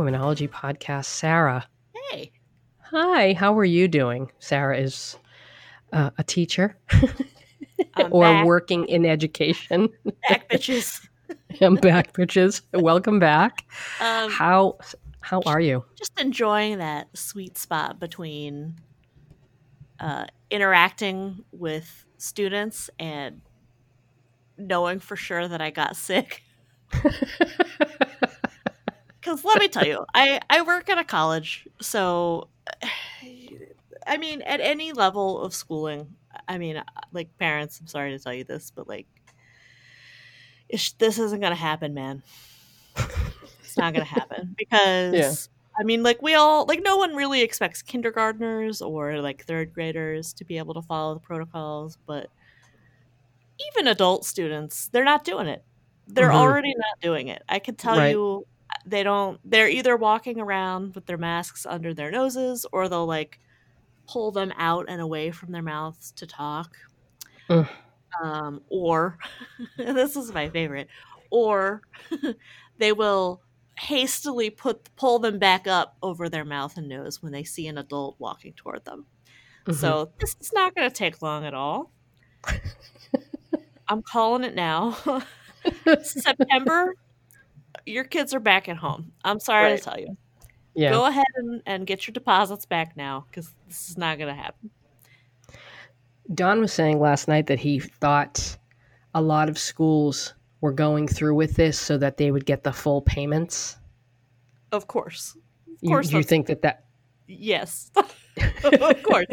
Womenology podcast, Sarah. Hey. Hi, how are you doing? Sarah is uh, a teacher or back. working in education. Back, bitches. I'm back, bitches. Welcome back. Um, How how are you? just enjoying that sweet spot between uh, interacting with students and knowing for sure that I got sick. Because let me tell you, I, I work at a college, so I mean, at any level of schooling, I mean, like parents, I'm sorry to tell you this, but like, this isn't gonna happen, man. It's not gonna happen because Yeah. I mean, like we all like no one really expects kindergartners or like third graders to be able to follow the protocols, but even adult students, they're not doing it. They're Mhm. already not doing it. I can tell Right. you they don't they're either walking around with their masks under their noses or they'll like pull them out and away from their mouths to talk. Um, or this is my favorite. Or they will hastily put pull them back up over their mouth and nose when they see an adult walking toward them. Mhm. So this is not going to take long at all. I'm calling it now. September, your kids are back at home. I'm sorry Right. to tell you. yeah. Go ahead and, and get your deposits back now because this is not going to happen. Don was saying last night that he thought a lot of schools were going through with this so that they would get the full payments. Of course. Of You, course. you that's- think that that yes. of course.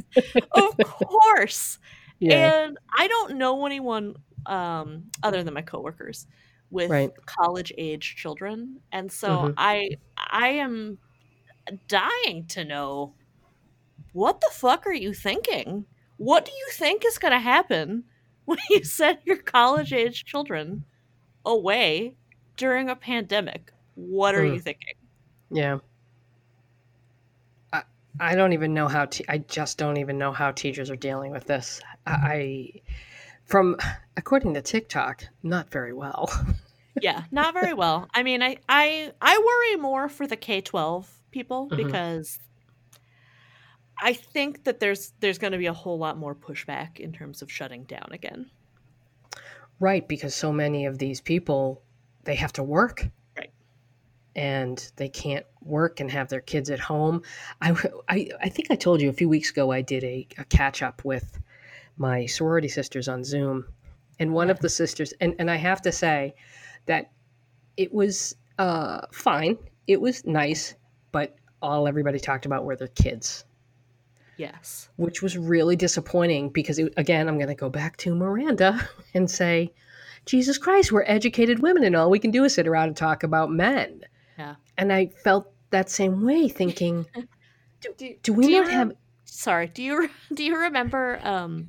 Of course. yeah And I don't know anyone um, other than my coworkers with Right. college age children, and so Mhm. I I am dying to know what the fuck are you thinking? What do you think is going to happen when you send your college age children away during a pandemic? What are Mm. you thinking? yeah. I I don't even know how te- I just don't even know how teachers are dealing with this. I, I from according to TikTok, not very well. yeah, not very well. I mean, I I I worry more for the K twelve people Mhm. because I think that there's there's going to be a whole lot more pushback in terms of shutting down again. Right, because so many of these people they have to work. Right. And they can't work and have their kids at home. I, I, I think I told you a few weeks ago I did a, a catch up with my sorority sisters on Zoom. And one of the sisters, and, and I have to say that it was uh, fine. It was nice, but all everybody talked about were their kids Yes. which was really disappointing because it, again i'm going to go back to miranda and say jesus christ we're educated women and all we can do is sit around and talk about men Yeah. and i felt that same way thinking Do, do we do not have Sorry. Do you do you remember um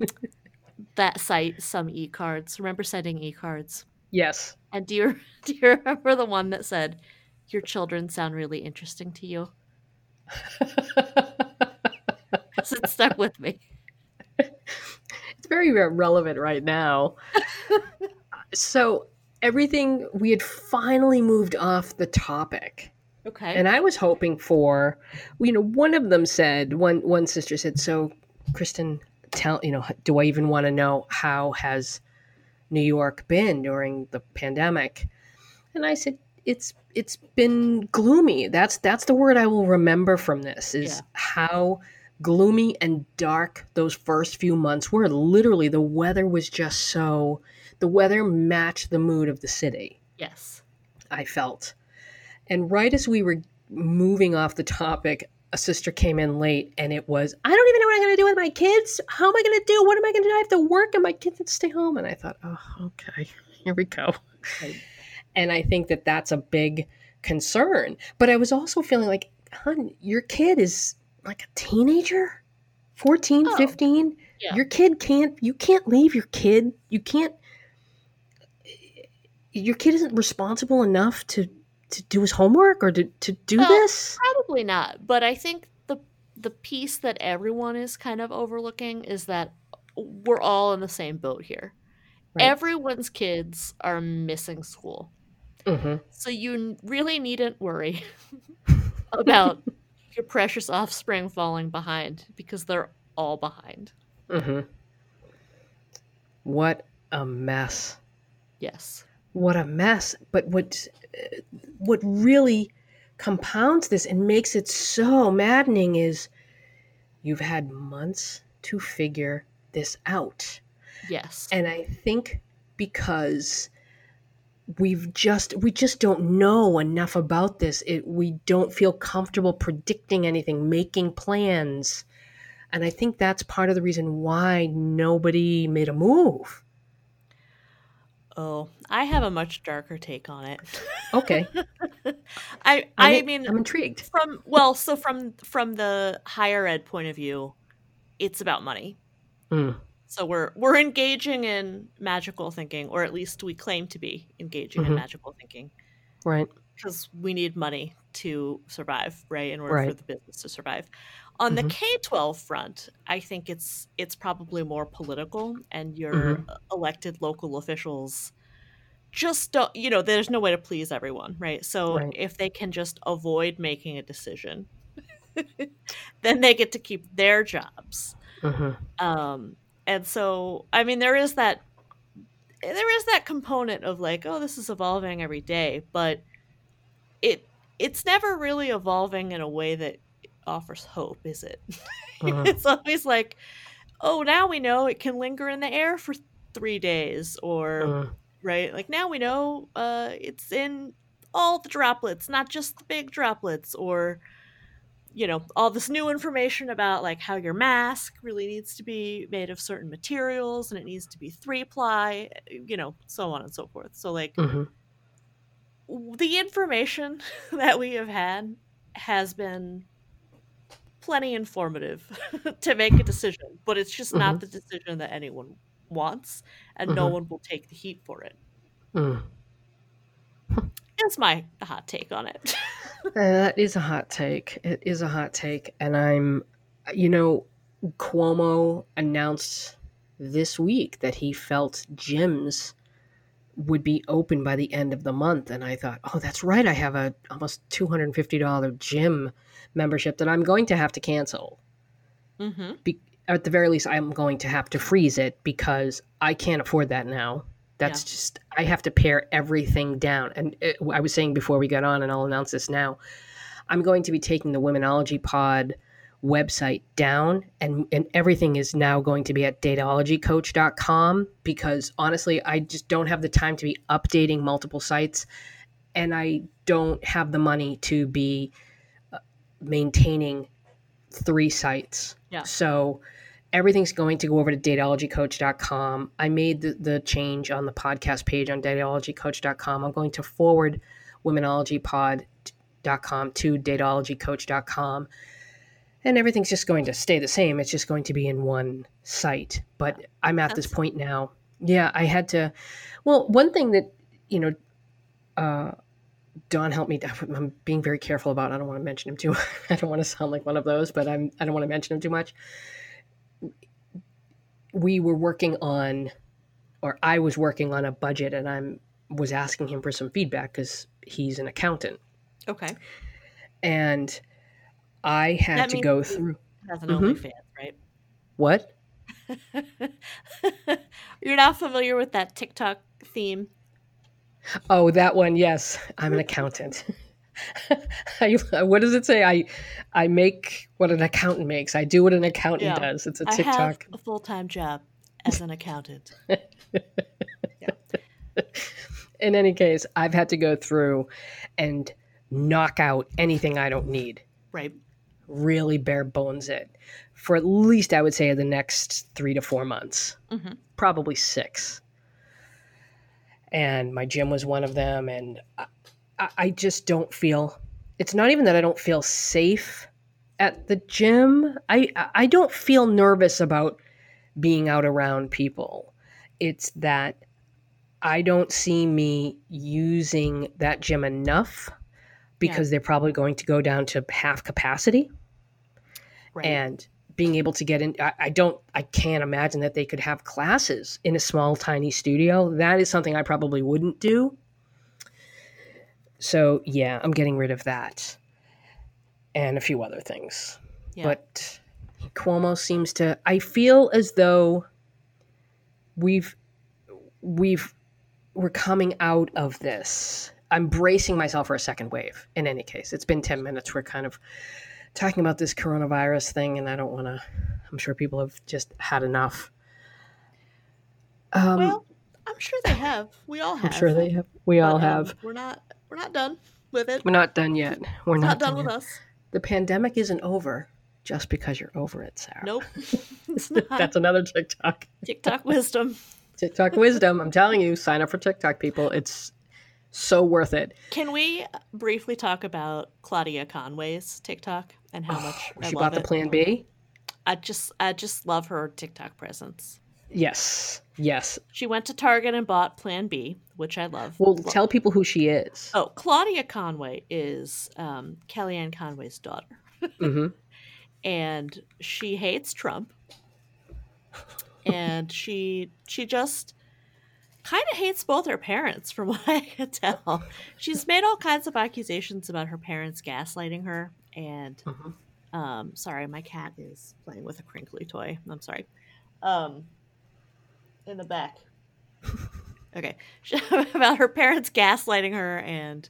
that site Someecards? Remember sending e-cards? yes And do you do you remember the one that said your children sound really interesting to you"? you? 'Cause it stuck with me. it's very relevant right now so everything we had finally moved off the topic Okay. and I was hoping for, you know, one of them said one one sister said, "So, Kristen, tell you know, do I even want to know how has New York been during the pandemic?" And I said, "It's it's been gloomy. That's that's the word I will remember from this is Yeah. how." gloomy and dark those first few months were literally the weather was just so the weather matched the mood of the city yes. I felt. And right as we were moving off the topic, a sister came in late and it was, I don't even know what I'm going to do with my kids. How am I going to do? What am I going to do? I have to work and my kids have to stay home. And I thought, oh, okay, here we go. Right. And I think that that's a big concern. But I was also feeling like, hon, your kid is like a teenager, 14, Oh, 15. yeah. Your kid can't, you can't leave your kid. You can't, your kid isn't responsible enough to to do his homework or to, to do Well, this Probably not. But I think the the piece that everyone is kind of overlooking is that we're all in the same boat here. Right. Everyone's kids are missing school. hmm So you really needn't worry about your precious offspring falling behind because they're all behind. hmm What a mess. Yes. What a mess. But what what really compounds this and makes it so maddening is you've had months to figure this out. Yes. And I think because we've just we just don't know enough about this. It we don't feel comfortable predicting anything, making plans. And I think that's part of the reason why nobody made a move. Oh, I have a much darker take on it. Okay. I I'm, mean I'm intrigued. from well, so from from the higher ed point of view, it's about money. Mm, So we're we're engaging in magical thinking, or at least we claim to be engaging in Mhm. magical thinking right. because we need money to survive, right? In order for the business to survive. On the Mhm. K twelve front, I think it's it's probably more political, and your Mhm. elected local officials just don't. You know, there's no way to please everyone, right? So Right. if they can just avoid making a decision, then they get to keep their jobs. hmm Um, and so, I mean, there is that there is that component of like, oh, this is evolving every day, but it it's never really evolving in a way that offers hope, is it? Mhm. it's always like, oh, now we know it can linger in the air for three days, or Mm, right, like now we know uh, it's in all the droplets, not just the big droplets, or you know all this new information about like how your mask really needs to be made of certain materials and it needs to be three ply you know so on and so forth so like mhm. w- the information that we have had has been plenty informative to make a decision but it's just not the decision that anyone wants and no Mhm. one will take the heat for it Mm. that's my hot take on it Uh, that is a hot take. It is a hot take. And I'm, you know, Cuomo announced this week that he felt gyms would be open by the end of the month. And I thought, oh, that's right. I have a almost $250 gym membership that I'm going to have to cancel. mm-hmm. Be- at the very least, I'm going to have to freeze it because I can't afford that now. That's Yeah. just, I have to pare everything down. And it, I was saying before we got on, and I'll announce this now, I'm going to be taking the Womenology Pod website down, and, and everything is now going to be at datologycoach.com because honestly, I just don't have the time to be updating multiple sites, and I don't have the money to be uh, maintaining three sites. Yeah. So everything's going to go over to datologycoach.com. I made the, the change on the podcast page on datologycoach.com. I'm going to forward womenologypod.com to datologycoach.com. And everything's just going to stay the same. It's just going to be in one site. But I'm at this point now. Yeah, I had to. Well, one thing that, you know, uh, Don helped me. I'm being very careful about. I don't want to mention him too. I don't want to sound like one of those, but I'm. I don't want to mention him too much. We were working on, or I was working on a budget, and I'm was asking him for some feedback because he's an accountant, okay and I had That to go through has an Mhm. OnlyFans, right? what? You're not familiar with that TikTok theme? Oh, that one. Yes, I'm an accountant. I, what does it say? I I make what an accountant makes. I do what an accountant Yeah. does. It's a I have TikTok. a full time job as an accountant. in any case, I've had to go through and knock out anything I don't need. right. Really bare bones it for at least I would say the next three to four months, Mhm. probably six. And my gym was one of them, and I, I- I just don't feel. It's not even that I don't feel safe at the gym. I I don't feel nervous about being out around people. It's that I don't see me using that gym enough because they're probably going to go down to half capacity Right. and being able to get in I, I don't i can't imagine that they could have classes in a small tiny studio that is something i probably wouldn't do so yeah i'm getting rid of that and a few other things. Yeah. But Cuomo seems to. I feel as though we've we've we're coming out of this. I'm bracing myself for a second wave. In any case, it's been ten minutes. We're kind of talking about this coronavirus thing, and I don't want to. I'm sure people have just had enough. Um, well, I'm sure they have. We all have. I'm sure they have. We all but, um, have. We're not. We're not done with it. We're not done yet. We're not, not done done with yet. us. The pandemic isn't over just because you're over it, Sarah. Nope. it's not. That's another TikTok. TikTok wisdom. TikTok wisdom. I'm telling you, sign up for TikTok, people. It's so worth it. Can we briefly talk about Claudia Conway's TikTok and how Oh, much I she love bought the it? Plan B. I just, I just love her TikTok presence. Yes, yes. She went to Target and bought Plan B, which I love. Well, Cla- tell people who she is. Oh, Claudia Conway is um, Kellyanne Conway's daughter, hmm and she hates Trump, and she she just kind of hates both her parents, from what I can tell. She's made all kinds of accusations about her parents gaslighting her, and Mhm. um, sorry, my cat is playing with a crinkly toy. I'm sorry. Um, in the back. Okay, about her parents gaslighting her and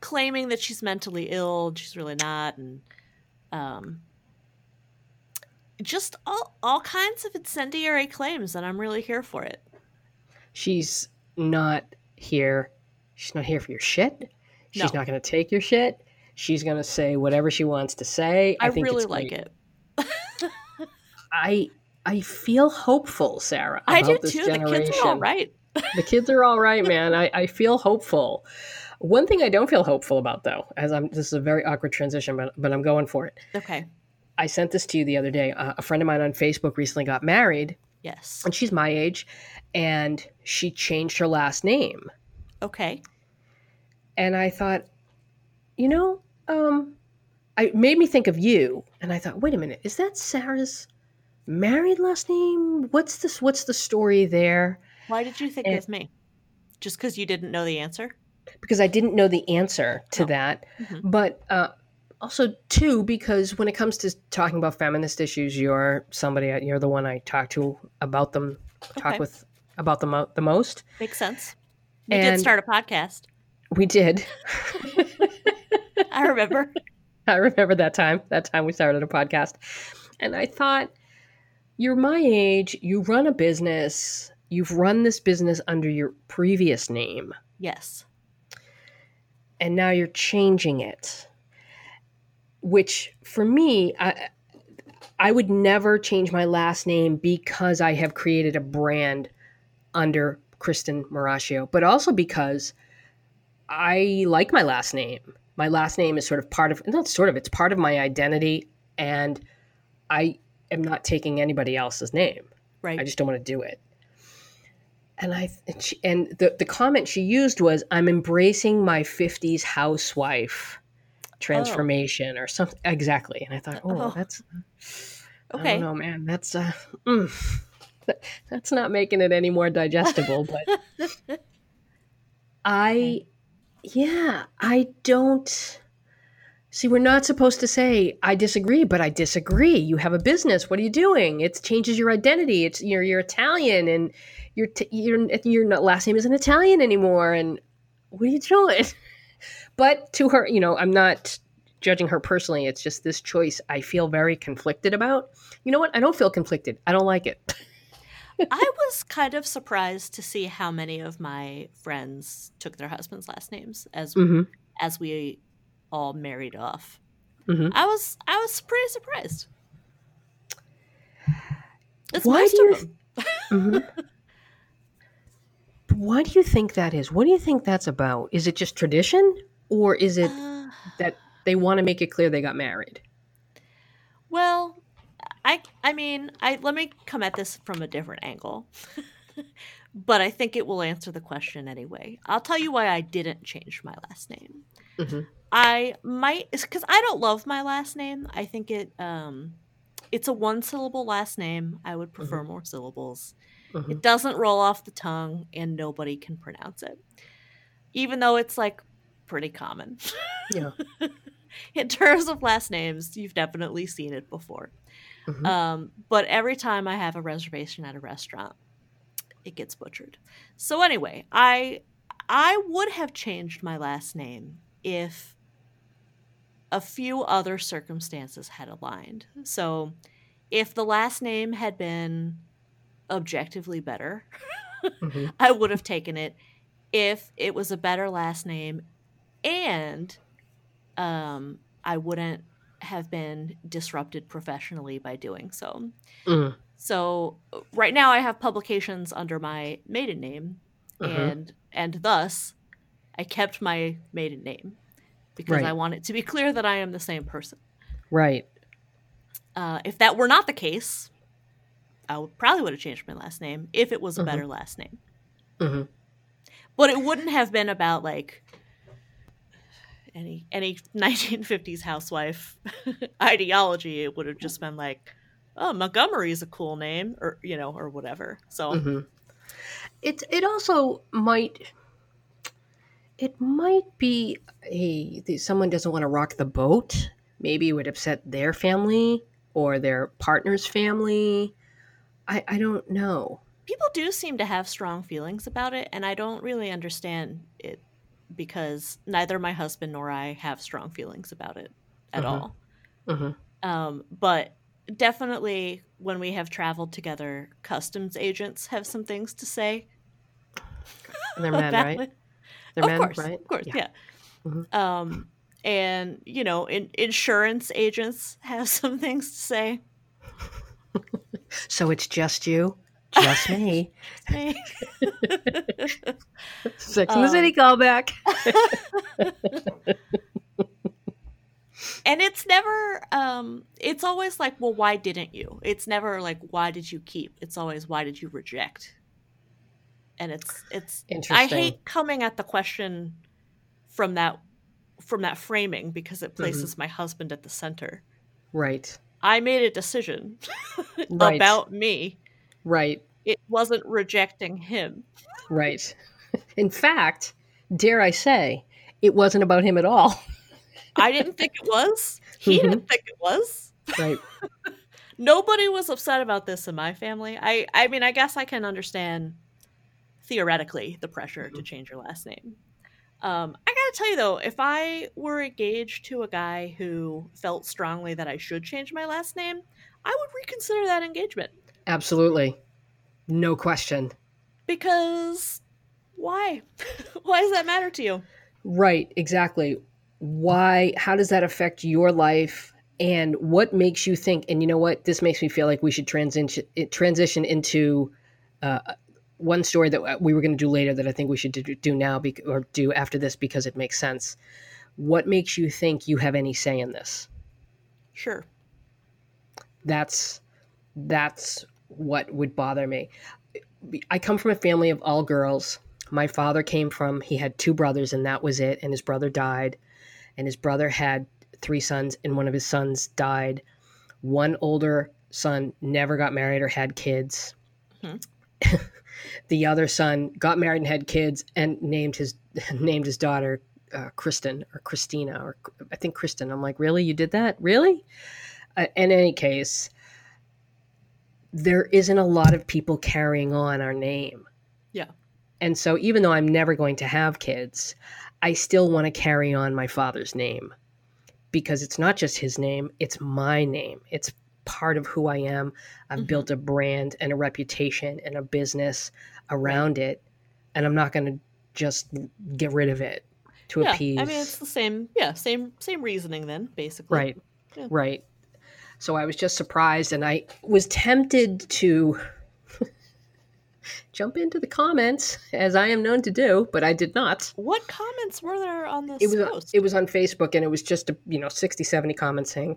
claiming that she's mentally ill. She's really not, and um, just all all kinds of incendiary claims, and I'm really here for it. She's not here. She's not here for your shit. She's No. not going to take your shit. She's going to say whatever she wants to say. I, think really it's like great. it. I I feel hopeful, Sarah. I do too. The kids are all right. the kids are all right, man. I, I feel hopeful. One thing I don't feel hopeful about, though, as I'm this is a very awkward transition, but but I'm going for it. Okay. I sent this to you the other day. Uh, a friend of mine on Facebook recently got married, Yes. and she's my age, and she changed her last name. Okay. And I thought, you know, um, I it made me think of you, and I thought, wait a minute, is that Sarah's married last name? What's this? What's the story there? Why did you think And- of me? Just because you didn't know the answer? because I didn't know the answer to Oh. that. Mhm. But uh, also, too, because when it comes to talking about feminist issues, you're somebody, you're the one I talk to about them, talk Okay. with about them mo- the most. Makes sense. We did start a podcast. We did. I remember. I remember that time, that time we started a podcast. And I thought, you're my age, you run a business, you've run this business under your previous name. yes. and now you're changing it which for me I, I would never change my last name because i have created a brand under kristen maraccio but also because i like my last name my last name is sort of part of not sort of it's part of my identity and i am not taking anybody else's name Right. I just don't want to do it. And I and, she, and the the comment she used was, "I'm embracing my 50s housewife transformation or something." Exactly. And I thought, oh, Oh. that's I okay. don't know, man. That's uh, mm, that's not making it any more digestible. But I, yeah, I don't. See, we're not supposed to say I disagree, but I disagree. You have a business. What are you doing? It changes your identity. It's you're you're Italian, and your t- your your last name isn't Italian anymore. And what are you doing? But to her, you know, I'm not judging her personally. It's just this choice I feel very conflicted about. You know what? I don't feel conflicted. I don't like it. I was kind of surprised to see how many of my friends took their husbands' last names as Mm-hmm. as we all married off. Mhm. I was I was pretty surprised. It's Why do you. Mm-hmm. Why do you think that is? What do you think that's about? Is it just tradition, or is it Uh, that they want to make it clear they got married? well, I I mean, I let me come at this from a different angle. but I think it will answer the question anyway. I'll tell you why I didn't change my last name. Mhm. I might because I don't love my last name. I think it um it's a one syllable last name. I would prefer more syllables. Mhm. It doesn't roll off the tongue and nobody can pronounce it. Even though it's like pretty common. Yeah. in terms of last names, you've definitely seen it before. Mhm. Um, but every time I have a reservation at a restaurant, it gets butchered. So anyway, I I would have changed my last name if a few other circumstances had aligned. So if the last name had been objectively better, Mhm. I would have taken it if it was a better last name and um, I wouldn't have been disrupted professionally by doing so. Mm. So right now I have publications under my maiden name Mhm. and and thus I kept my maiden name because Right. I want it to be clear that I am the same person. Right. Uh, if that were not the case, I would, probably would have changed my last name if it was a Mhm. better last name. Mhm. But it wouldn't have been about like any any 1950s housewife ideology. It would have just been like, oh, Montgomery is a cool name, or you know, or whatever. So hmm It it also might it might be a that someone doesn't want to rock the boat. Maybe it would upset their family or their partner's family. I I don't know. people do seem to have strong feelings about it, and I don't really understand it because neither my husband nor I have strong feelings about it at Mhm. all. hmm Um, but definitely when we have traveled together, customs agents have some things to say. And they're men, right? it. They're of men, course, right? of course, Yeah. yeah. Mhm. Um, and you know, in, insurance agents have some things to say. So it's just you, just me. Sex in the Um, City callback. and it's never um it's always like well why didn't you it's never like why did you keep it's always why did you reject and it's it's i hate coming at the question from that from that framing because it Mm-hmm. places my husband at the center Right. i made a decision Right. about me Right. it wasn't rejecting him Right. In fact, dare I say, it wasn't about him at all. i didn't think it was he Mhm. didn't think it was Right. nobody was upset about this in my family. I I mean, I guess I can understand theoretically the pressure to change your last name. Um, I gotta tell you though, if I were engaged to a guy who felt strongly that I should change my last name, I would reconsider that engagement Absolutely. No question. because why? why does that matter to you? Right, exactly. Why how does that affect your life and what makes you think and you know what this makes me feel like we should transition transition into uh, one story that we were going to do later that I think we should do, now bec- or do after this because it makes sense. What makes you think you have any say in this? Sure. That's that's what would bother me. I come from a family of all girls. My father came from he had two brothers and that was it and his brother died and his brother had three sons and one of his sons died. One older son never got married or had kids. Mhm. the other son got married and had kids and named his named his daughter uh, Kristen or Christina or I think Kristen. I'm like, really? You did that? Really? Uh, in any case, there isn't a lot of people carrying on our name. Yeah. And so even though I'm never going to have kids, I still want to carry on my father's name because it's not just his name, it's my name. It's part of who I am. I've Mhm. built a brand and a reputation and a business around it, and I'm not going to just get rid of it to yeah. appease. I mean, it's the same. Yeah, same same reasoning then, basically. Right. Yeah. Right. So I was just surprised and I was tempted to jump into the comments as I am known to do, but I did not. What comments were there on this It was post? it was on Facebook and it was just a, you know 60 70 comments saying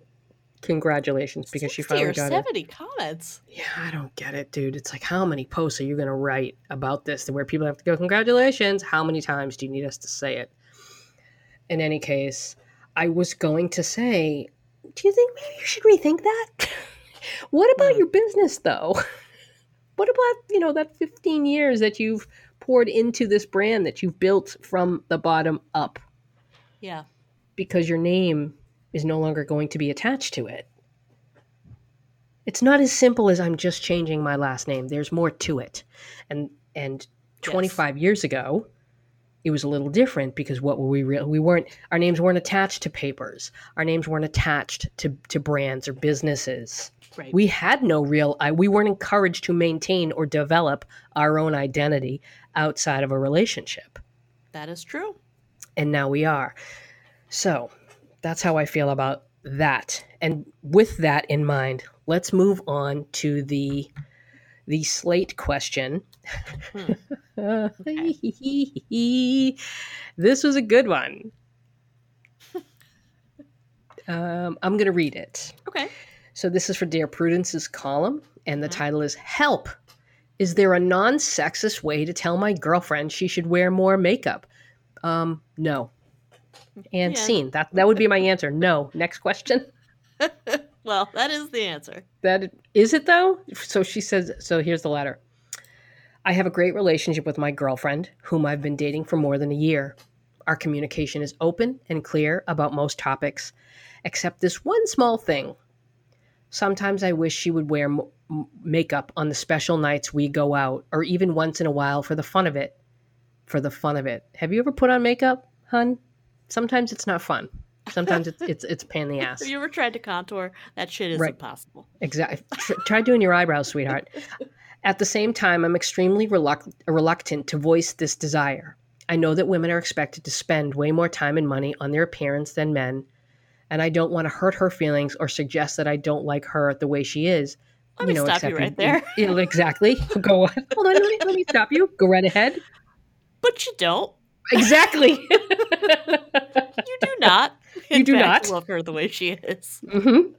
congratulations because she 60 finally got it. 70 comments. Yeah, I don't get it, dude. It's like how many posts are you going to write about this to where people have to go congratulations? How many times do you need us to say it? In any case, I was going to say, do you think maybe you should rethink that? what about Hmm. your business though? What about, you know, that 15 years that you've poured into this brand that you've built from the bottom up Yeah. because your name is no longer going to be attached to it. It's not as simple as I'm just changing my last name. There's more to it. And and 25 yes. years ago, it was a little different because what were we real we weren't our names weren't attached to papers. Our names weren't attached to to brands or businesses. Right. We had no real we weren't encouraged to maintain or develop our own identity outside of a relationship. That is true. And now we are. So, that's how I feel about that. And with that in mind, let's move on to the the slate question. Hmm. this was a good one. Um, I'm going to read it. Okay. So this is for Dear Prudence's column, and the mm-hmm. title is Help. Is there a non sexist way to tell my girlfriend she should wear more makeup? Um, no. And yeah. scene. That that would be my answer. No. Next question. well, that is the answer. That is it though? So she says so here's the letter. I have a great relationship with my girlfriend, whom I've been dating for more than a year. Our communication is open and clear about most topics, except this one small thing. Sometimes I wish she would wear m- makeup on the special nights we go out, or even once in a while for the fun of it. For the fun of it. Have you ever put on makeup, hun? Sometimes it's not fun. Sometimes it's it's it's pain in the ass. Have you ever tried to contour? That shit is right. impossible. Exactly. Try doing your eyebrows, sweetheart. At the same time, I'm extremely reluct- reluctant to voice this desire. I know that women are expected to spend way more time and money on their appearance than men, and I don't want to hurt her feelings or suggest that I don't like her the way she is. Let you me know, stop you right there. Exactly. Go on. Hold on. Let me, let me stop you. Go right ahead. But you don't. Exactly. you do not. In you do fact, not love her the way she is. Mm-hmm.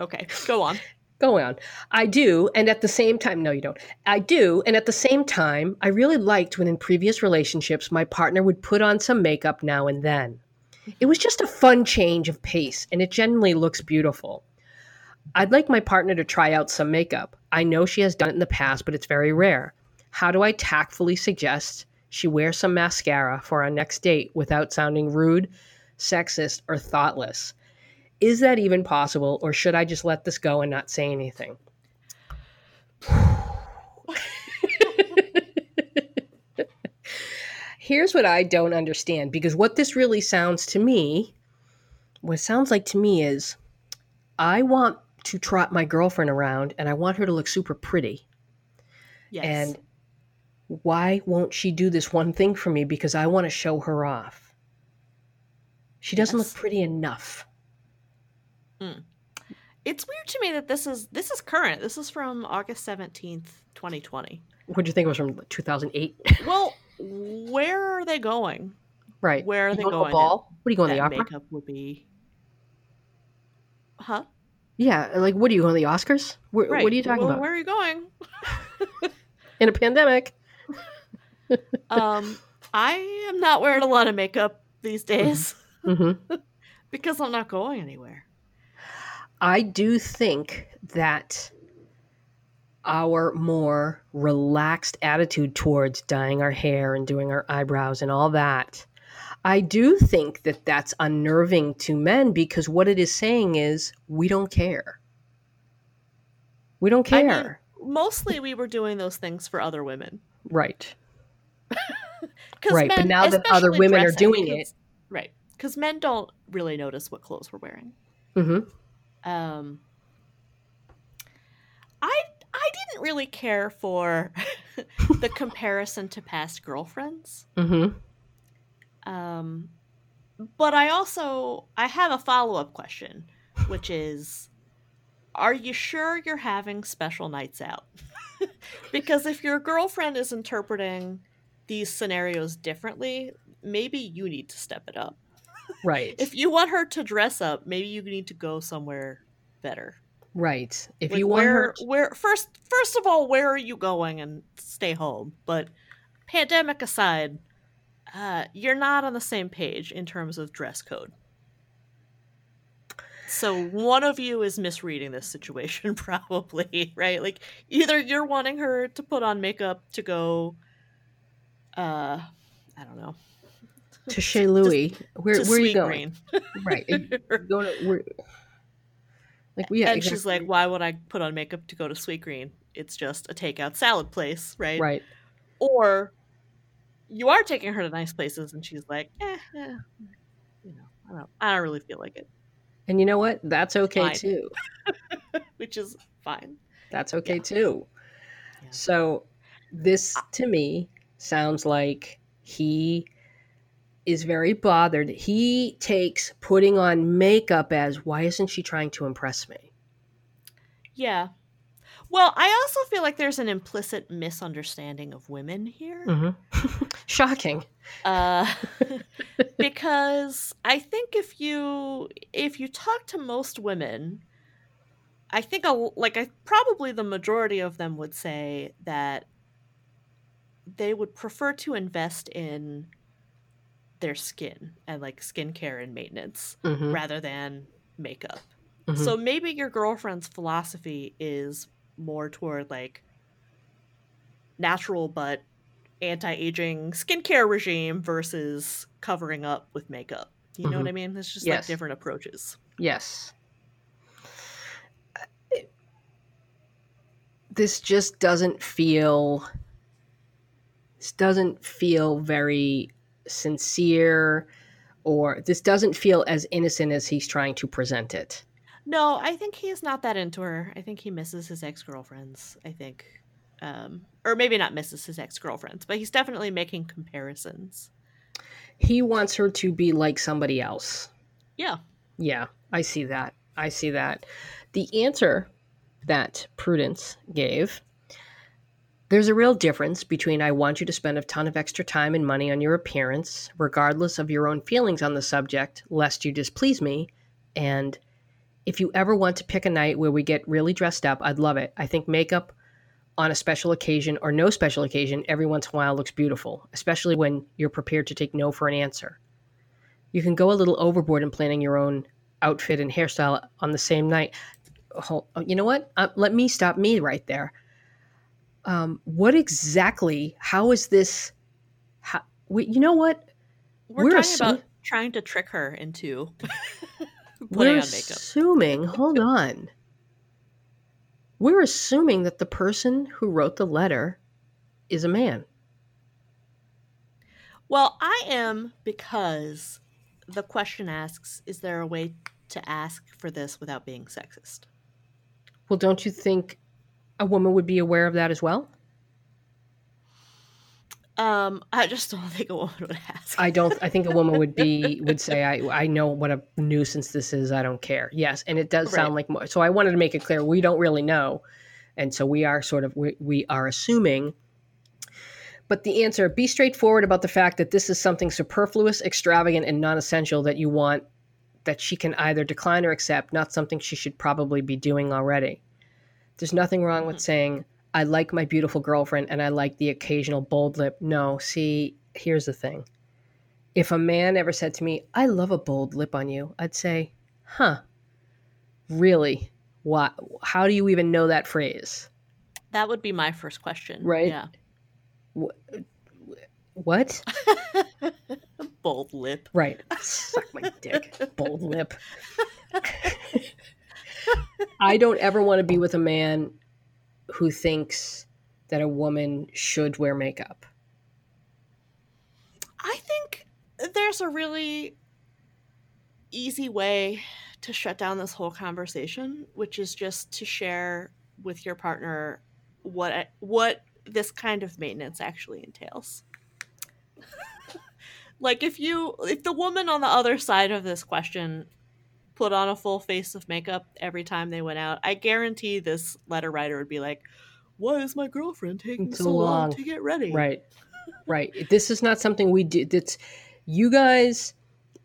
Okay, go on. Go on. I do, and at the same time, no, you don't. I do, and at the same time, I really liked when in previous relationships my partner would put on some makeup now and then. It was just a fun change of pace, and it generally looks beautiful. I'd like my partner to try out some makeup. I know she has done it in the past, but it's very rare. How do I tactfully suggest she wear some mascara for our next date without sounding rude, sexist, or thoughtless. Is that even possible, or should I just let this go and not say anything? Here's what I don't understand because what this really sounds to me, what it sounds like to me is I want to trot my girlfriend around and I want her to look super pretty. Yes. And why won't she do this one thing for me because I want to show her off? She doesn't yes. look pretty enough. Mm. It's weird to me that this is this is current. This is from August seventeenth, twenty twenty. What do you think it was from two thousand eight? well, where are they going? Right. Where are you they going? ball? What are you going to the opera? Makeup would be. Huh? Yeah, like what are you going to the Oscars? Where, right. What are you talking well, about? Where are you going? In a pandemic um, I am not wearing a lot of makeup these days mm-hmm. because I'm not going anywhere. I do think that our more relaxed attitude towards dyeing our hair and doing our eyebrows and all that, I do think that that's unnerving to men because what it is saying is we don't care. We don't care. I mean, mostly we were doing those things for other women. Right. right, men, but now that other women are doing it, right? Because men don't really notice what clothes we're wearing. Mm-hmm. Um, I I didn't really care for the comparison to past girlfriends. Mm-hmm. Um, but I also I have a follow up question, which is, are you sure you're having special nights out? because if your girlfriend is interpreting these scenarios differently, maybe you need to step it up. Right. if you want her to dress up, maybe you need to go somewhere better. Right. If like you want where, her to... where first first of all, where are you going and stay home? But pandemic aside, uh, you're not on the same page in terms of dress code. So one of you is misreading this situation, probably, right? Like either you're wanting her to put on makeup to go, uh, I don't know, to Chez Louis. Where to where are you going? Green. Right. You're to, where, like we yeah, and exactly. she's like, "Why would I put on makeup to go to Sweetgreen? It's just a takeout salad place, right?" right. Or you are taking her to nice places, and she's like, "Eh, eh you know, I don't, I don't really feel like it," And you know what? That's okay Fine. too. which is fine. That's okay Yeah. too. Yeah. So this to me sounds like he is very bothered. He takes putting on makeup as why isn't she trying to impress me? Yeah. Well, I also feel like there's an implicit misunderstanding of women here. Mm-hmm. Shocking. uh, because I think if you if you talk to most women, I think a, like I probably the majority of them would say that they would prefer to invest in their skin and like skincare and maintenance Mhm, rather than makeup. mhm. So maybe your girlfriend's philosophy is more toward like natural but anti-aging skincare regime versus covering up with makeup. You know what I mean? It's just like different approaches. Yes. This just doesn't feel this doesn't feel very sincere or this doesn't feel as innocent as he's trying to present it. No, I think he's not that into her. I think he misses his ex-girlfriends. I think um or maybe not misses his ex-girlfriends, but he's definitely making comparisons. He wants her to be like somebody else. Yeah. Yeah, I see that. I see that. The answer that Prudence gave there's a real difference between I want you to spend a ton of extra time and money on your appearance, regardless of your own feelings on the subject, lest you displease me. And if you ever want to pick a night where we get really dressed up, I'd love it. I think makeup on a special occasion or no special occasion every once in a while looks beautiful, especially when you're prepared to take no for an answer. You can go a little overboard in planning your own outfit and hairstyle on the same night. You know what? Uh, let me stop me right there. Um, what exactly? How is this? How, we, you know what? We're, We're talking assu- about trying to trick her into putting We're on makeup. assuming. Hold on. We're assuming that the person who wrote the letter is a man. Well, I am because the question asks Is there a way to ask for this without being sexist? Well, don't you think a woman would be aware of that as well? Um, I just don't think a woman would ask. I don't. I think a woman would be would say, "I I know what a nuisance this is. I don't care." Yes, and it does sound like more. So I wanted to make it clear we don't really know, and so we are sort of we, we are assuming. But the answer: be straightforward about the fact that this is something superfluous, extravagant, and non-essential that you want that she can either decline or accept. Not something she should probably be doing already. There's nothing wrong with Mhm. saying, I like my beautiful girlfriend and I like the occasional bold lip. No, see, here's the thing. If a man ever said to me, I love a bold lip on you, I'd say, huh, really? Why, How do you even know that phrase? That would be my first question. Right. Yeah. What? Bold lip. Right. Suck my dick. Bold lip. I don't ever want to be with a man who thinks that a woman should wear makeup. I think there's a really easy way to shut down this whole conversation, which is just to share with your partner what what this kind of maintenance actually entails. like if you if the woman on the other side of this question put on a full face of makeup every time they went out, I guarantee this letter writer would be like, "Why is my girlfriend taking so long long. to get ready?" Right. Right. This is not something we do. That's you guys.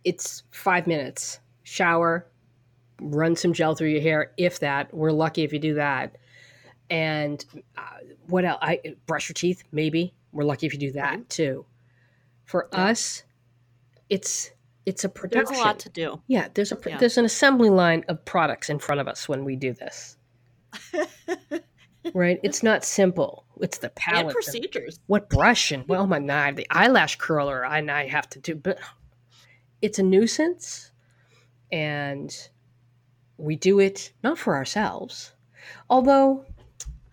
It's five minutes. Shower, run some gel through your hair. If that, we're lucky if you do that. And uh, what else? I brush your teeth. Maybe we're lucky if you do that Right. too. For Yeah. us, it's it's a production. There's a lot to do. yeah, there's a Yeah. there's an assembly line of products in front of us when we do this. right? It's not simple. It's the palette. and procedures. what brush and well, my knife, the eyelash curler, I I have to do, but it's a nuisance, and we do it not for ourselves. Although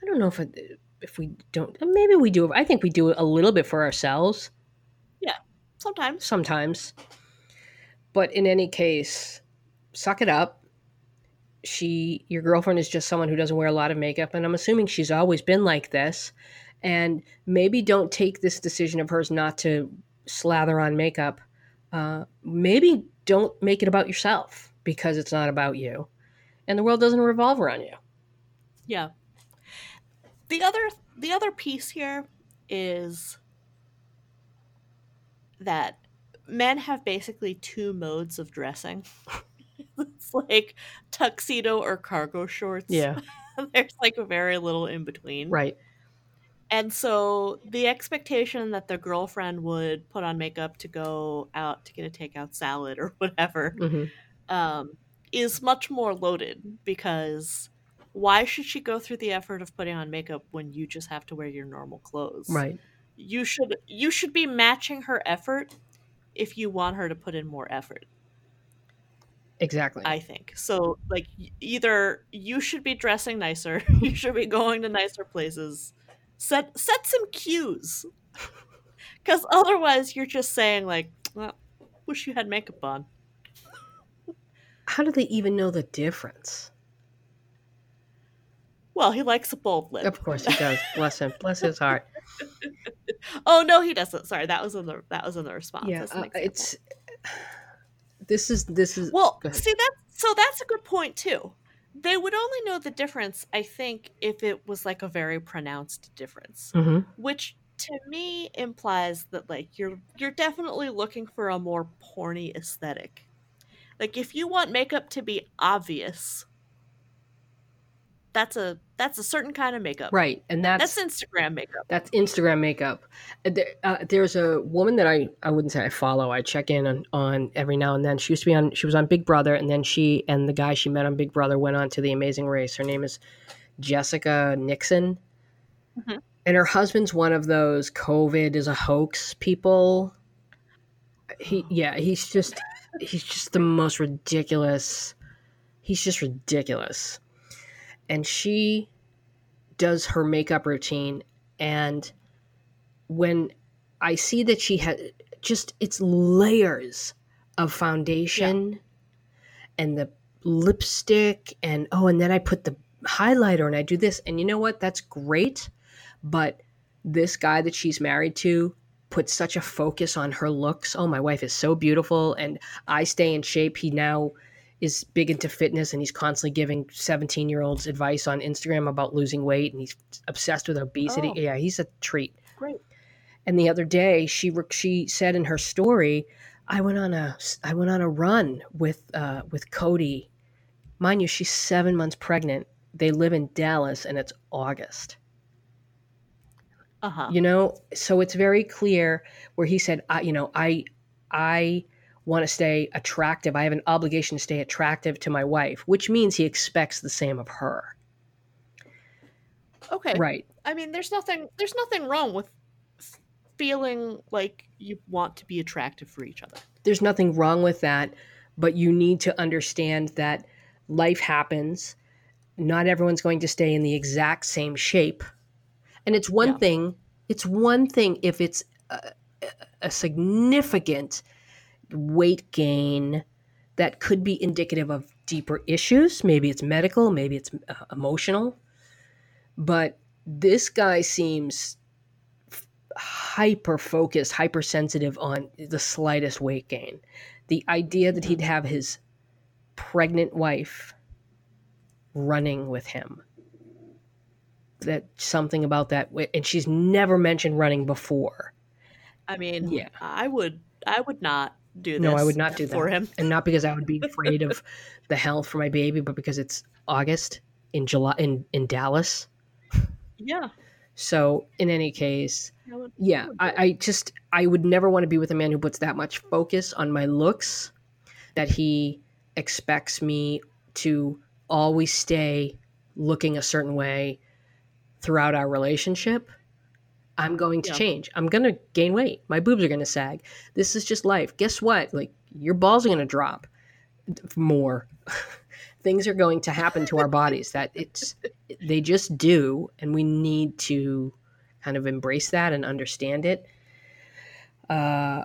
I don't know if it, if we don't, maybe we do. I think we do it a little bit for ourselves Yeah, Sometimes. sometimes. But in any case, suck it up. She, your girlfriend is just someone who doesn't wear a lot of makeup, and I'm assuming she's always been like this. And maybe don't take this decision of hers not to slather on makeup. Uh, maybe don't make it about yourself because it's not about you, and the world doesn't revolve around you. Yeah. The other the other piece here is that men have basically two modes of dressing. it's like tuxedo or cargo shorts. Yeah. There's like very little in between. right. And so the expectation that the girlfriend would put on makeup to go out to get a takeout salad or whatever hmm um, is much more loaded because why should she go through the effort of putting on makeup when you just have to wear your normal clothes? Right. You should you should be matching her effort if you want her to put in more effort. Exactly. I think so. Like either you should be dressing nicer, you should be going to nicer places. Set set some cues, because otherwise you're just saying like, "Well, wish you had makeup on." How do they even know the difference? Well, he likes a bold lip. Of course he does. Bless him. Bless his heart. Oh no, he doesn't. Sorry, that was in the that was in the response. yeah uh, it's this is this is well. See that so that's a good point too. They would only know the difference, I think, if it was like a very pronounced difference, Mhm. which to me implies that like you're you're definitely looking for a more porny aesthetic. Like if you want makeup to be obvious, that's a that's a certain kind of makeup. right and that's That's Instagram makeup. that's instagram makeup Uh, there, uh, there's a woman that i i wouldn't say i follow i check in on, on every now and then she used to be on she was on big brother and then she and the guy she met on big brother went on to the amazing race her name is jessica Nickson Mhm. and her husband's one of those covid is a hoax people he yeah he's just he's just the most ridiculous he's just ridiculous and she does her makeup routine and when i see that she has just it's layers of foundation and the lipstick and oh and then i put the highlighter and i do this and you know what? That's great but this guy that she's married to put such a focus on her looks. Oh my wife is so beautiful and i stay in shape. He now is big into fitness and he's constantly giving 17 year olds advice on Instagram about losing weight and he's obsessed with obesity. Oh. Yeah, he's a treat. Great. And the other day she she said in her story, I went on a I went on a run with uh, with Cody. Mind you, she's 7 months pregnant. They live in Dallas and it's August. Uh huh. You know, so it's very clear where he said, I, you know, I, I want to stay attractive. I have an obligation to stay attractive to my wife, which means he expects the same of her. Okay. Right. I mean, there's nothing there's nothing wrong with feeling like you want to be attractive for each other. There's nothing wrong with that, but you need to understand that life happens. Not everyone's going to stay in the exact same shape. And it's one Yeah. thing, it's one thing if it's a, a significant weight gain that could be indicative of deeper issues. Maybe it's medical, maybe it's uh, emotional. But this guy seems hyper focused, hypersensitive on the slightest weight gain. The idea that he'd have his pregnant wife running with him. That something about that, and she's never mentioned running before. I mean, Yeah. I would I would not do this. No, I would not do that. for him. and not because I would be afraid of the health for my baby, but because it's August in July in in Dallas. Yeah. So in any case, would- yeah, I, I just I would never want to be with a man who puts that much focus on my looks, that he expects me to always stay looking a certain way, throughout our relationship, I'm going to Yeah. change. I'm going to gain weight. My boobs are going to sag. This is just life. Guess what? Like your balls are going to drop more. Things are going to happen to our bodies that it's they just do and we need to kind of embrace that and understand it. Uh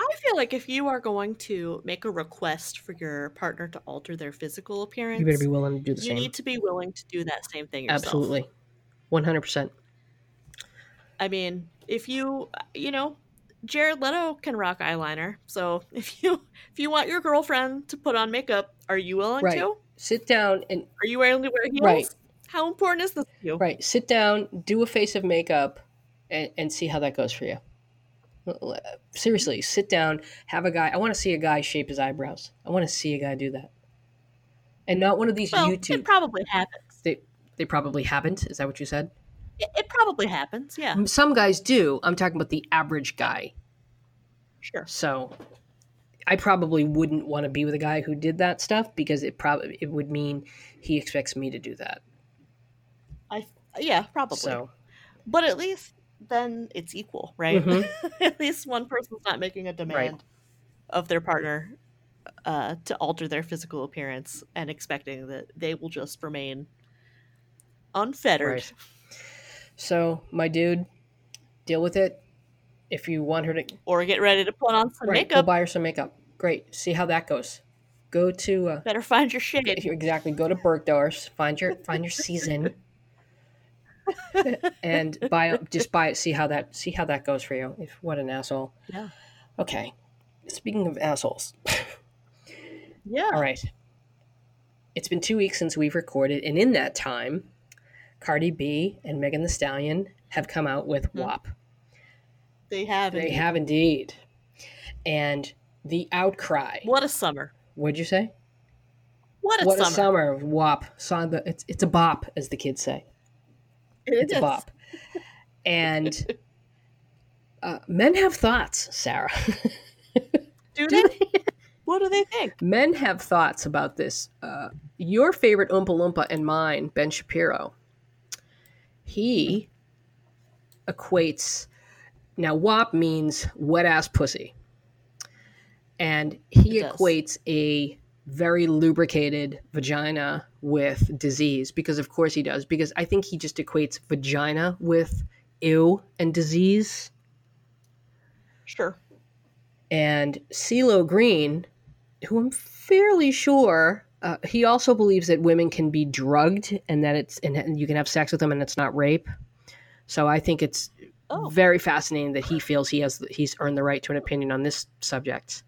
I feel like if you are going to make a request for your partner to alter their physical appearance, you better be willing to do the you same. need to be willing to do that same thing yourself. Absolutely. 100%. I mean, if you, you know, Jared Leto can rock eyeliner. So if you if you want your girlfriend to put on makeup, are you willing Right. to? Sit down and Are you willing to wear heels? Right. How important is this to you? Right. Sit down, do a face of makeup, and, and see how that goes for you. Seriously, sit down, have a guy. I want to see a guy shape his eyebrows. I want to see a guy do that. And not one of these Well, YouTube. it probably happens. they, they probably haven't. Is that what you said? It, it probably happens. Yeah, Some guys do. I'm talking about the average guy. sure. So I probably wouldn't want to be with a guy who did that stuff because it probably it would mean he expects me to do that. I yeah, probably. So But at least then it's equal, right? Mhm. at least one person's not making a demand of their partner uh, to alter their physical appearance and expecting that they will just remain unfettered. Right. So, my dude, deal with it. If you want her to Or get ready to put on some right, go makeup. buy her some makeup. Great. See how that goes. Go to uh, Better find your shade. exactly. Go to Bergdorf's. Find your find your season, and buy just buy it. See how that see how that goes for you. If what an asshole. Yeah. Okay. Speaking of assholes. Yeah. All right. It's been two weeks since we've recorded, and in that time, Cardi B and Megan Thee Stallion have come out with Mhm. WAP. They have. They indeed. have indeed. And the outcry. What a summer. What'd you say? What a what summer. a summer of WAP. Song the it's it's a bop, as the kids say. It It's a bop. And uh, men have thoughts, Sarah. Do they? what do they think? men have thoughts about this. Uh, your favorite Oompa Loompa and mine, Ben Shapiro, he equates. Now, WAP means wet ass pussy. And he equates a very lubricated vagina with disease because, of course, he does. Because I think he just equates vagina with ew and disease. Sure. And CeeLo Green, who I'm fairly sure uh, he also believes that women can be drugged and that it's and, and you can have sex with them and it's not rape. So I think it's Oh. very fascinating that he feels he has he's earned the right to an opinion on this subject.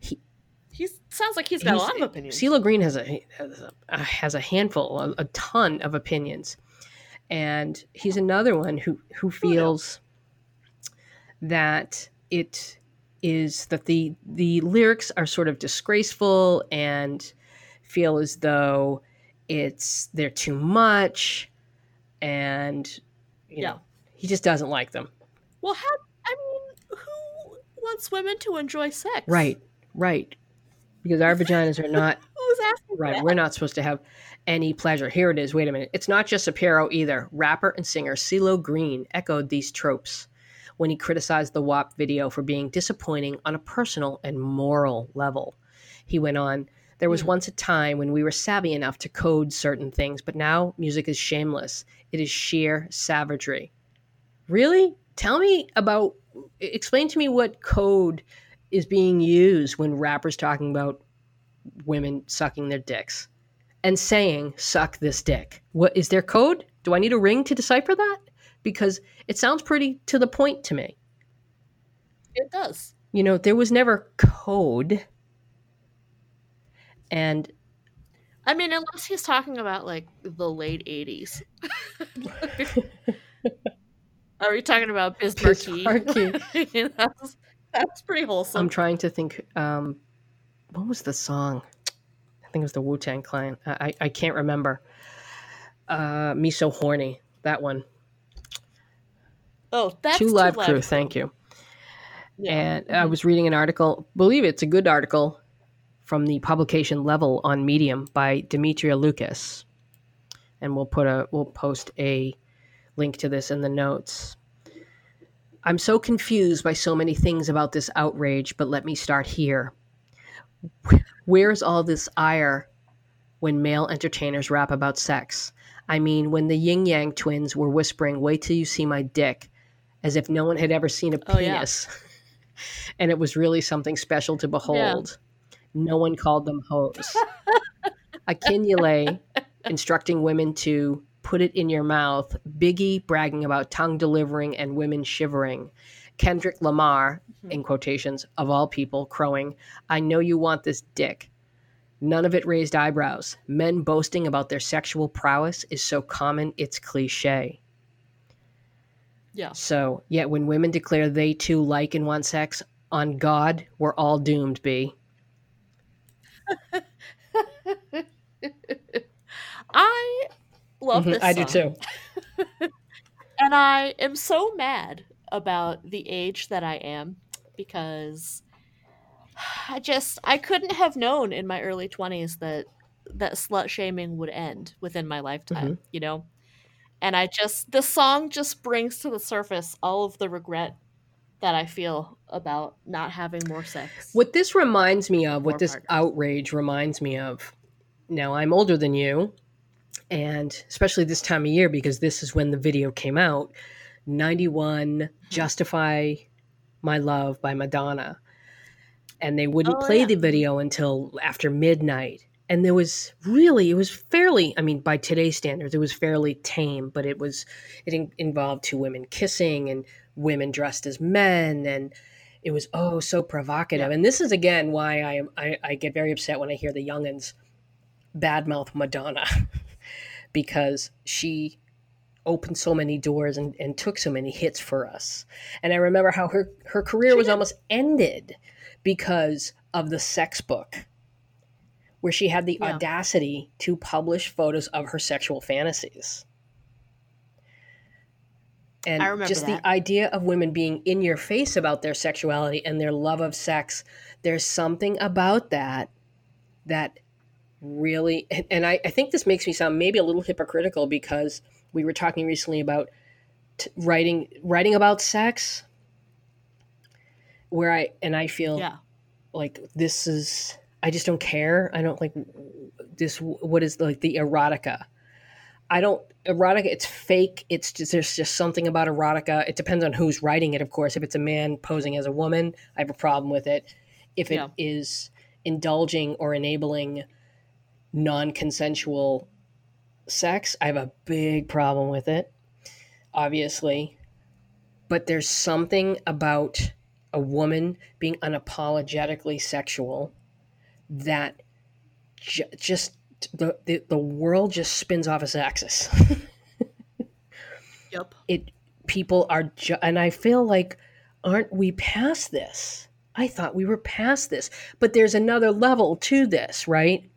He sounds like he's got a lot of opinions. CeeLo Green has a has a, has a handful, a, a ton of opinions, and he's another one who who feels that it is that the the lyrics are sort of disgraceful and feel as though it's they're too much, and you Yeah. know he just doesn't like them. well, how? I mean, who wants women to enjoy sex? Right, right, because our vaginas are not Who's asking? Right. that? We're not supposed to have any pleasure. Here it is. Wait a minute. It's not just Shapiro either. Rapper and singer CeeLo Green echoed these tropes when he criticized the WAP video for being disappointing on a personal and moral level. He went on, There was Hmm. once a time when we were savvy enough to code certain things, but now music is shameless. It is sheer savagery. Really? Tell me about, explain to me what code is being used when rappers talking about women sucking their dicks and saying suck this dick what is there code do i need a ring to decipher that because it sounds pretty to the point to me It does. you know there was never code and I mean, unless he's talking about like the late '80s. Are we talking about Markie? Markie. that's, that's pretty wholesome. i'm trying to think um what was the song i think it was the wu-tang clan i i, I can't remember uh me so horny that one oh, that's two Two live crew thank you Yeah. and I Mhm. was reading an article. Believe it's a good article from the publication Level on Medium by Demetria Lucas, and we'll put a we'll post a link to this in the notes. I'm so confused by so many things about this outrage, but let me start here. Where's all this ire when male entertainers rap about sex? I mean, when the Yin Yang twins were whispering, Wait till you see my dick, as if no one had ever seen a Oh, yeah. penis. and it was really something special to behold. No one called them hoes. Akinyele instructing women to put it in your mouth. Biggie bragging about tongue delivering and women shivering. Kendrick Lamar, mm-hmm. in quotations, of all people, crowing, I know you want this dick. None of it raised eyebrows. Men boasting about their sexual prowess is so common it's cliche. Yeah. So, yet when women declare they too like and want sex, on God, we're all doomed, B. I love Mhm, this. I do too. and I am so mad about the age that I am because I just I couldn't have known in my early 20s that that slut shaming would end within my lifetime, you know? And I just the song just brings to the surface all of the regret that I feel about not having more sex. What this reminds me of, what this partners. outrage reminds me of, now I'm older than you, and especially this time of year because this is when the video came out 91 hmm. Justify My Love by Madonna. And they wouldn't Oh, play yeah. the video until after midnight. And there was really, it was fairly, I mean, by today's standards, it was fairly tame, but it was, it in, involved two women kissing and women dressed as men. And it was, oh, so provocative. Yeah. And this is, again, why I, am, I, I get very upset when I hear the youngins badmouth Madonna because she opened so many doors and, and took so many hits for us. And I remember how her, her career She was did. almost ended because of the sex book, where she had the Yeah. audacity to publish photos of her sexual fantasies. And just that. the idea of women being in your face about their sexuality and their love of sex, there's something about that that really and, and I, I think this makes me sound maybe a little hypocritical because we were talking recently about t- writing writing about sex where i and i feel yeah. like this is i just don't care. I don't like this what is like the erotica. I don't erotica it's fake. It's just there's just something about erotica. It depends on who's writing it of course. If it's a man posing as a woman i have a problem with it. If it is Yeah. indulging or enabling non-consensual sex i have a big problem with it obviously. But there's something about a woman being unapologetically sexual that ju- just the, the the world just spins off its axis. Yep. it people are ju- and i feel like aren't we past this? I thought we were past this. But there's another level to this right?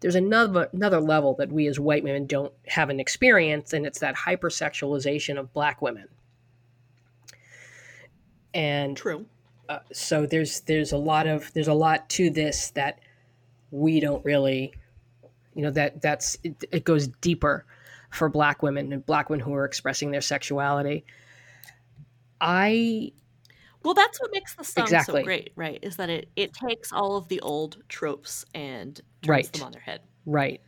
There's another another level that we as white women don't have an experience and it's that hypersexualization of black women. And True. uh, so there's there's a lot of there's a lot to this that we don't really you know that that's it, it goes deeper for black women and black women who are expressing their sexuality i Well, that's what makes the song Exactly. so great, right? Is that it it takes all of the old tropes and turns Right. them on their head. right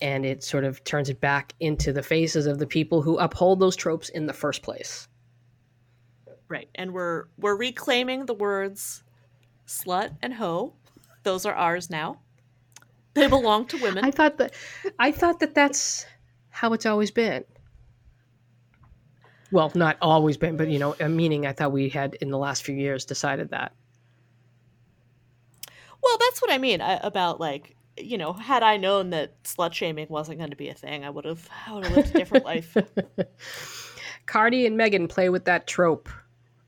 and it sort of turns it back into the faces of the people who uphold those tropes in the first place Right. And we're we're reclaiming the words slut and hoe. Those are ours now. They belong to women. i thought that i thought that that's how it's always been well not always been but you know a meaning i thought we had in the last few years decided that well, that's what I mean about like you know, had I known that slut shaming wasn't going to be a thing, I would have I would have lived a different life. Cardi and Megan play with that trope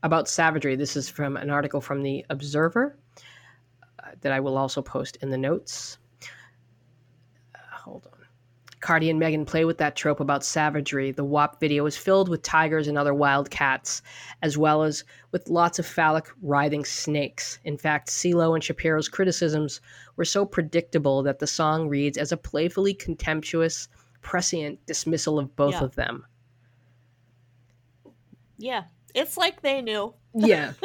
about savagery. This is from an article from the Observer uh, that I will also post in the notes. Cardi and Megan play with that trope about savagery. The WAP video is filled with tigers and other wild cats, as well as with lots of phallic writhing snakes. In fact, CeeLo and Shapiro's criticisms were so predictable that the song reads as a playfully contemptuous prescient dismissal of both Yeah. of them. Yeah. It's like they knew. Yeah.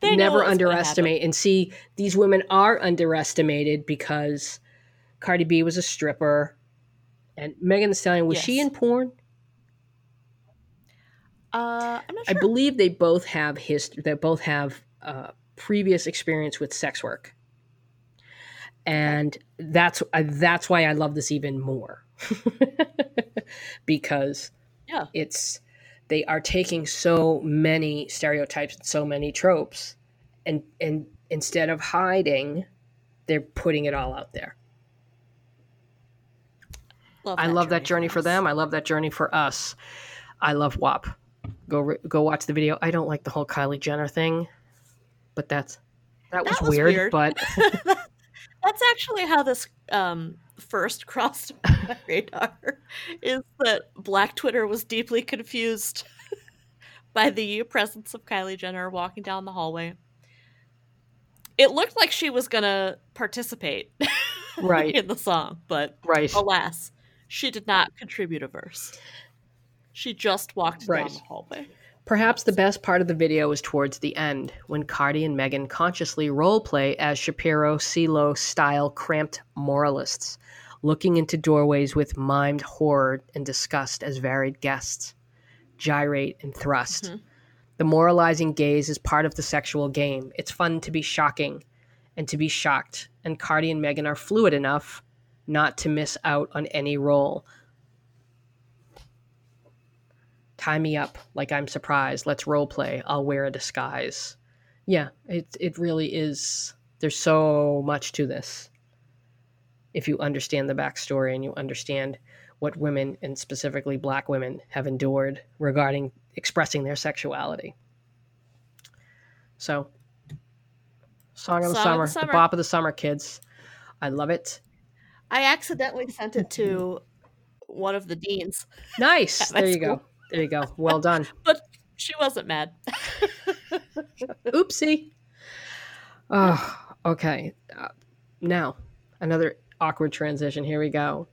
They Never underestimate. And see, these women are underestimated because Cardi B was a stripper. And Megan Thee Stallion, was she in porn? Uh, I'm not I believe they both have history. They both have uh, previous experience with sex work, and that's uh, that's why I love this even more because Yeah. it's they are taking so many stereotypes and so many tropes, and and instead of hiding, they're putting it all out there. Love I love that journey for us. them. I love that journey for us. I love WAP. Go re- go watch the video. I don't like the whole Kylie Jenner thing, but that's that, was, was weird, weird. But That's actually how this um, first crossed my radar. Is that Black Twitter was deeply confused by the presence of Kylie Jenner walking down the hallway. It looked like she was gonna participate right, in the song, but right. alas, she did not contribute a verse. She just walked Right. down the hallway. Perhaps the best part of the video is towards the end, when Cardi and Megan consciously roleplay as Shapiro CeeLo style cramped moralists, looking into doorways with mimed horror and disgust as varied guests, gyrate and thrust. Mhm. The moralizing gaze is part of the sexual game. It's fun to be shocking and to be shocked, and Cardi and Megan are fluid enough not to miss out on any role. Tie me up like I'm surprised. Let's role play. I'll wear a disguise. Yeah, it it really is. There's so much to this. If you understand the backstory and you understand what women and specifically black women have endured regarding expressing their sexuality. So, song of the, Song summer, the the summer. bop of the summer, kids. I love it. I accidentally sent it to one of the deans, Nice. There you school. go. There you go. Well done. but she wasn't mad. Oopsie. Oh, okay. Uh, now, another awkward transition. Here we go.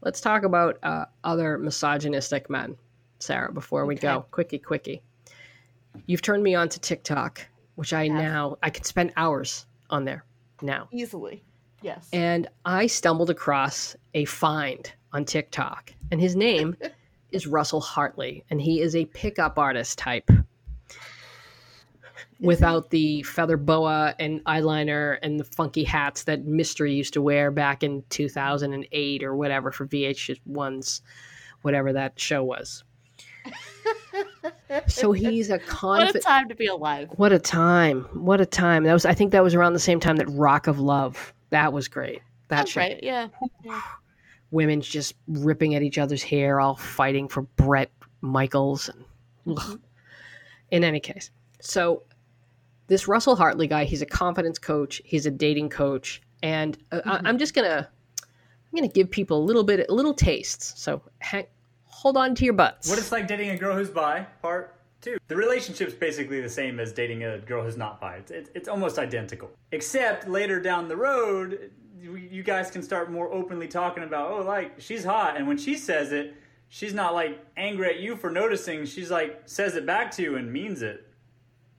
Let's talk about uh, other misogynistic men, Sarah, before we go. Quickie, quickie. You've turned me on to TikTok, which I now, I can spend hours on there now. Easily. Yes. And I stumbled across a find on TikTok, and his name is Russell Hartley, and he is a pickup artist type without the feather boa and eyeliner and the funky hats that Mystery used to wear back in 2008 or whatever for VH1's whatever that show was. So he's a what a time to be alive. What a time! What a time! That was. I think that was around the same time that Rock of Love. That was great. That That's show. right. Yeah. yeah. women just ripping at each other's hair, all fighting for Bret Michaels. And, ugh. In any case, so this Russell Hartley guy, he's a confidence coach, he's a dating coach, and uh, I- Mhm. I'm just gonna I'm gonna give people a little bit, a little tastes. So hang, hold on to your butts. What it's like dating a girl who's bi, part two. The relationship's basically the same as dating a girl who's not bi. It's, it's, almost identical. Except later down the road, you guys can start more openly talking about, oh, like, she's hot. And when she says it, she's not like angry at you for noticing. She's like, says it back to you and means it.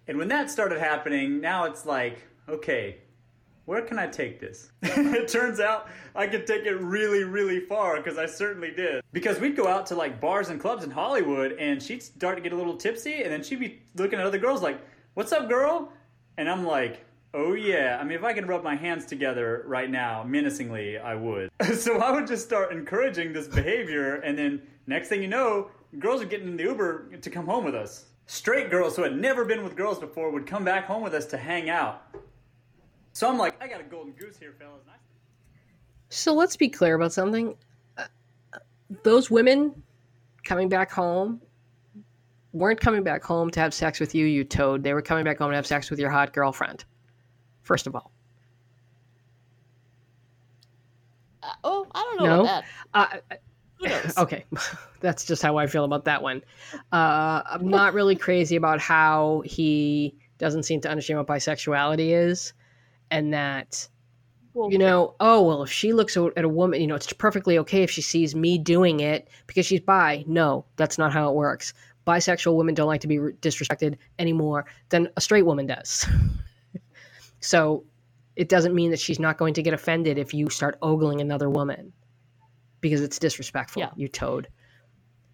And when that started happening, now it's like, okay, where can I take this? it turns out I could take it really, really far because I certainly did. Because we'd go out to like bars and clubs in Hollywood and she'd start to get a little tipsy and then she'd be looking at other girls like, What's up, girl? And I'm like, Oh yeah. I mean, if I could rub my hands together right now, menacingly, I would. so I would just start encouraging this behavior and then next thing you know, girls are getting in the Uber to come home with us. Straight girls who had never been with girls before would come back home with us to hang out. So I'm like, I got a golden goose here, fellas. And I- So let's be clear about something. Uh, those women coming back home weren't coming back home to have sex with you, you toad. They were coming back home to have sex with your hot girlfriend. First of all, Uh, oh, I don't know No? about that. uh, okay, that's just how I feel about that one. Uh, I'm not really crazy about how he doesn't seem to understand what bisexuality is, and that Well, you know, oh, well, if she looks at a woman, you know, it's perfectly okay if she sees me doing it because she's bi. No, that's not how it works. Bisexual women don't like to be re- disrespected any more than a straight woman does. so it doesn't mean that she's not going to get offended if you start ogling another woman because it's disrespectful. Yeah. You toad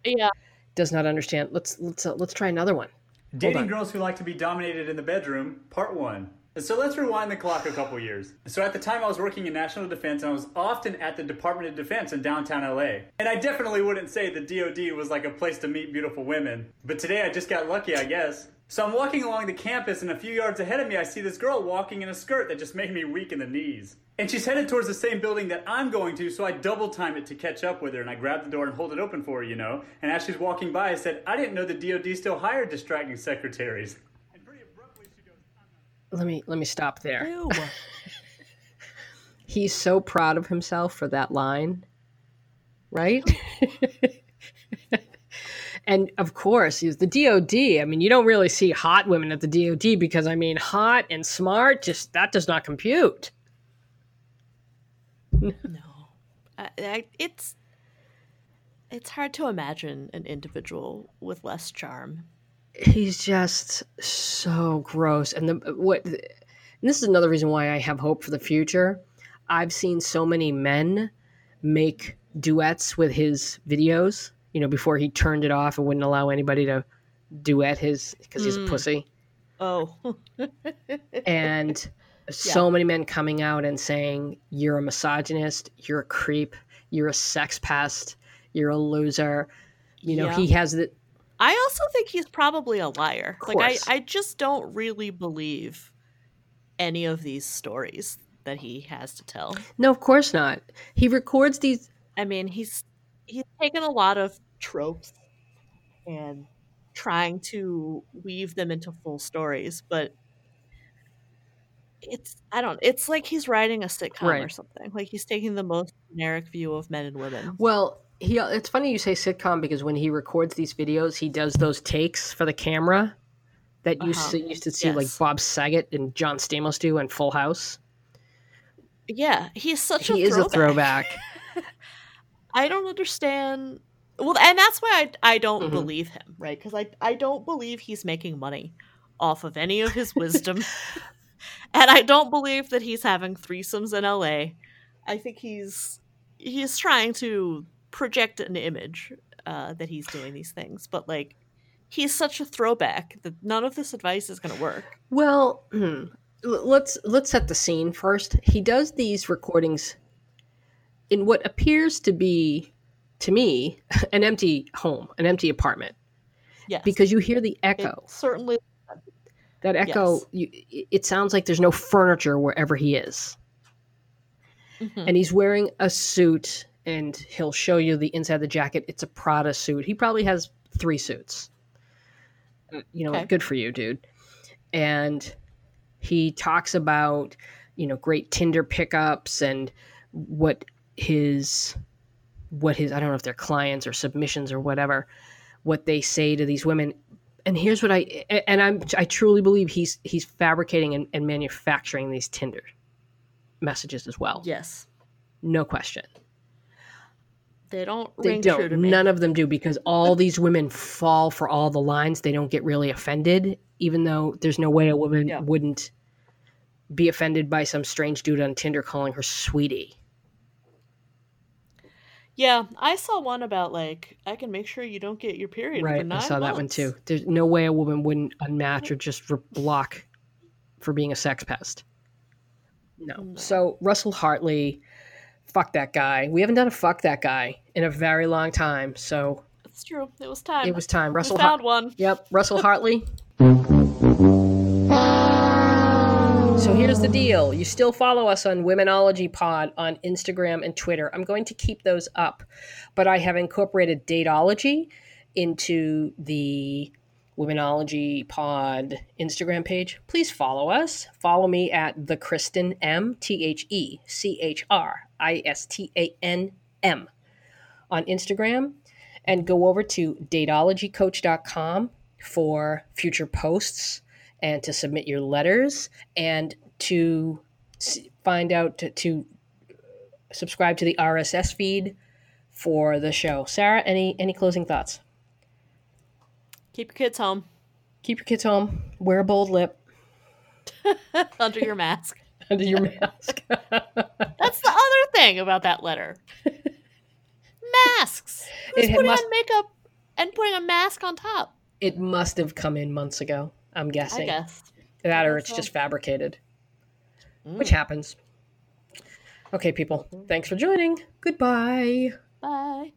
yeah. does not understand. Let's let's uh, let's try another one. Dating on. girls who like to be dominated in the bedroom, part one. So let's rewind the clock a couple years. So at the time I was working in national defense and I was often at the Department of Defense in downtown LA. And I definitely wouldn't say the DoD was like a place to meet beautiful women. But today I just got lucky, I guess. So I'm walking along the campus and a few yards ahead of me I see this girl walking in a skirt that just made me weak in the knees. And she's headed towards the same building that I'm going to, so I double time it to catch up with her and I grab the door and hold it open for her, you know. And as she's walking by I said, I didn't know the DoD still hired distracting secretaries. And pretty abruptly she goes, "I'm not Let me let me stop there. He's so proud of himself for that line, right? and of course, he's the DOD. I mean, you don't really see hot women at the DOD because I mean, hot and smart just that does not compute. No, I, I, it's it's hard to imagine an individual with less charm. He's just so gross. And the what and this is another reason why I have hope for the future. I've seen so many men make duets with his videos, you know, before he turned it off and wouldn't allow anybody to duet his because he's a Mm. pussy. Oh, And so many men coming out and saying, You're a misogynist, you're a creep, you're a sex pest, you're a loser. You know, Yeah. he has the I also think he's probably a liar. Like. I, I just don't really believe any of these stories that he has to tell. No, of course not. He records these I mean, he's he's taken a lot of tropes and trying to weave them into full stories, but it's I don't it's like he's writing a sitcom or something. Like he's taking the most generic view of men and women. Well, he it's funny you say sitcom because when he records these videos, he does those takes for the camera that you Uh-huh. see, used to see like Bob Saget and John Stamos do in Full House. Yeah, he's such He a is a throwback. I don't understand. Well, and that's why I, I don't Mhm. believe him, right? Because I, I don't believe he's making money off of any of his wisdom. and I don't believe that he's having threesomes in LA. I think he's he's trying to project an image uh, that he's doing these things, but like he's such a throwback that none of this advice is going to work. Well, hmm, let's let's set the scene first. He does these recordings in what appears to be to me an empty home, an empty apartment Yes, because you hear the it echo. certainly. That echo Yes. you, it- it sounds like there's no furniture wherever he is. Mhm. and he's wearing a suit and he'll show you the inside of the jacket. It's a prada suit. He probably has three suits. Uh, you know Okay. good for you dude. And he talks about you know great tinder pickups and what his what his i don't know if they're clients or submissions or whatever what they say to these women. And here's what i and i'm i truly believe he's he's fabricating and, and manufacturing these tinder messages as well. Yes, no question. They don't They ring true to don't. None of them do because all these women fall for all the lines. They don't get really offended, even though there's no way a woman Yeah. wouldn't be offended by some strange dude on Tinder calling her sweetie. Yeah, I saw one about like I can make sure you don't get your period. for Right. I saw that one too. There's no way a woman wouldn't unmatch or just re- block for being a sex pest. No. So Russell Hartley, fuck that guy. We haven't done a fuck that guy in a very long time. So It's true. It was time. it was time. We Russell found Har- one. Yep, Russell Hartley. So here's the deal. You still follow us on Womenology Pod on Instagram and Twitter. I'm going to keep those up, but I have incorporated Datology into the Womenology Pod Instagram page. Please follow us. Follow me at the Kristen M T H E C H R I S T A N M on Instagram and go over to datologycoach.com for future posts and to submit your letters and to find out to, to subscribe to the RSS feed for the show. Sarah, any any closing thoughts? Keep your kids home Keep your kids home. Wear a bold lip under your mask. under your mask. That's the other thing about that letter. Masks. Who's It putting must- on makeup and putting a mask on top? it must have come in months ago. I'm I guessing guess. that, or it's so. just fabricated, Mm. which happens. Okay, people. Thanks for joining. Goodbye. Bye.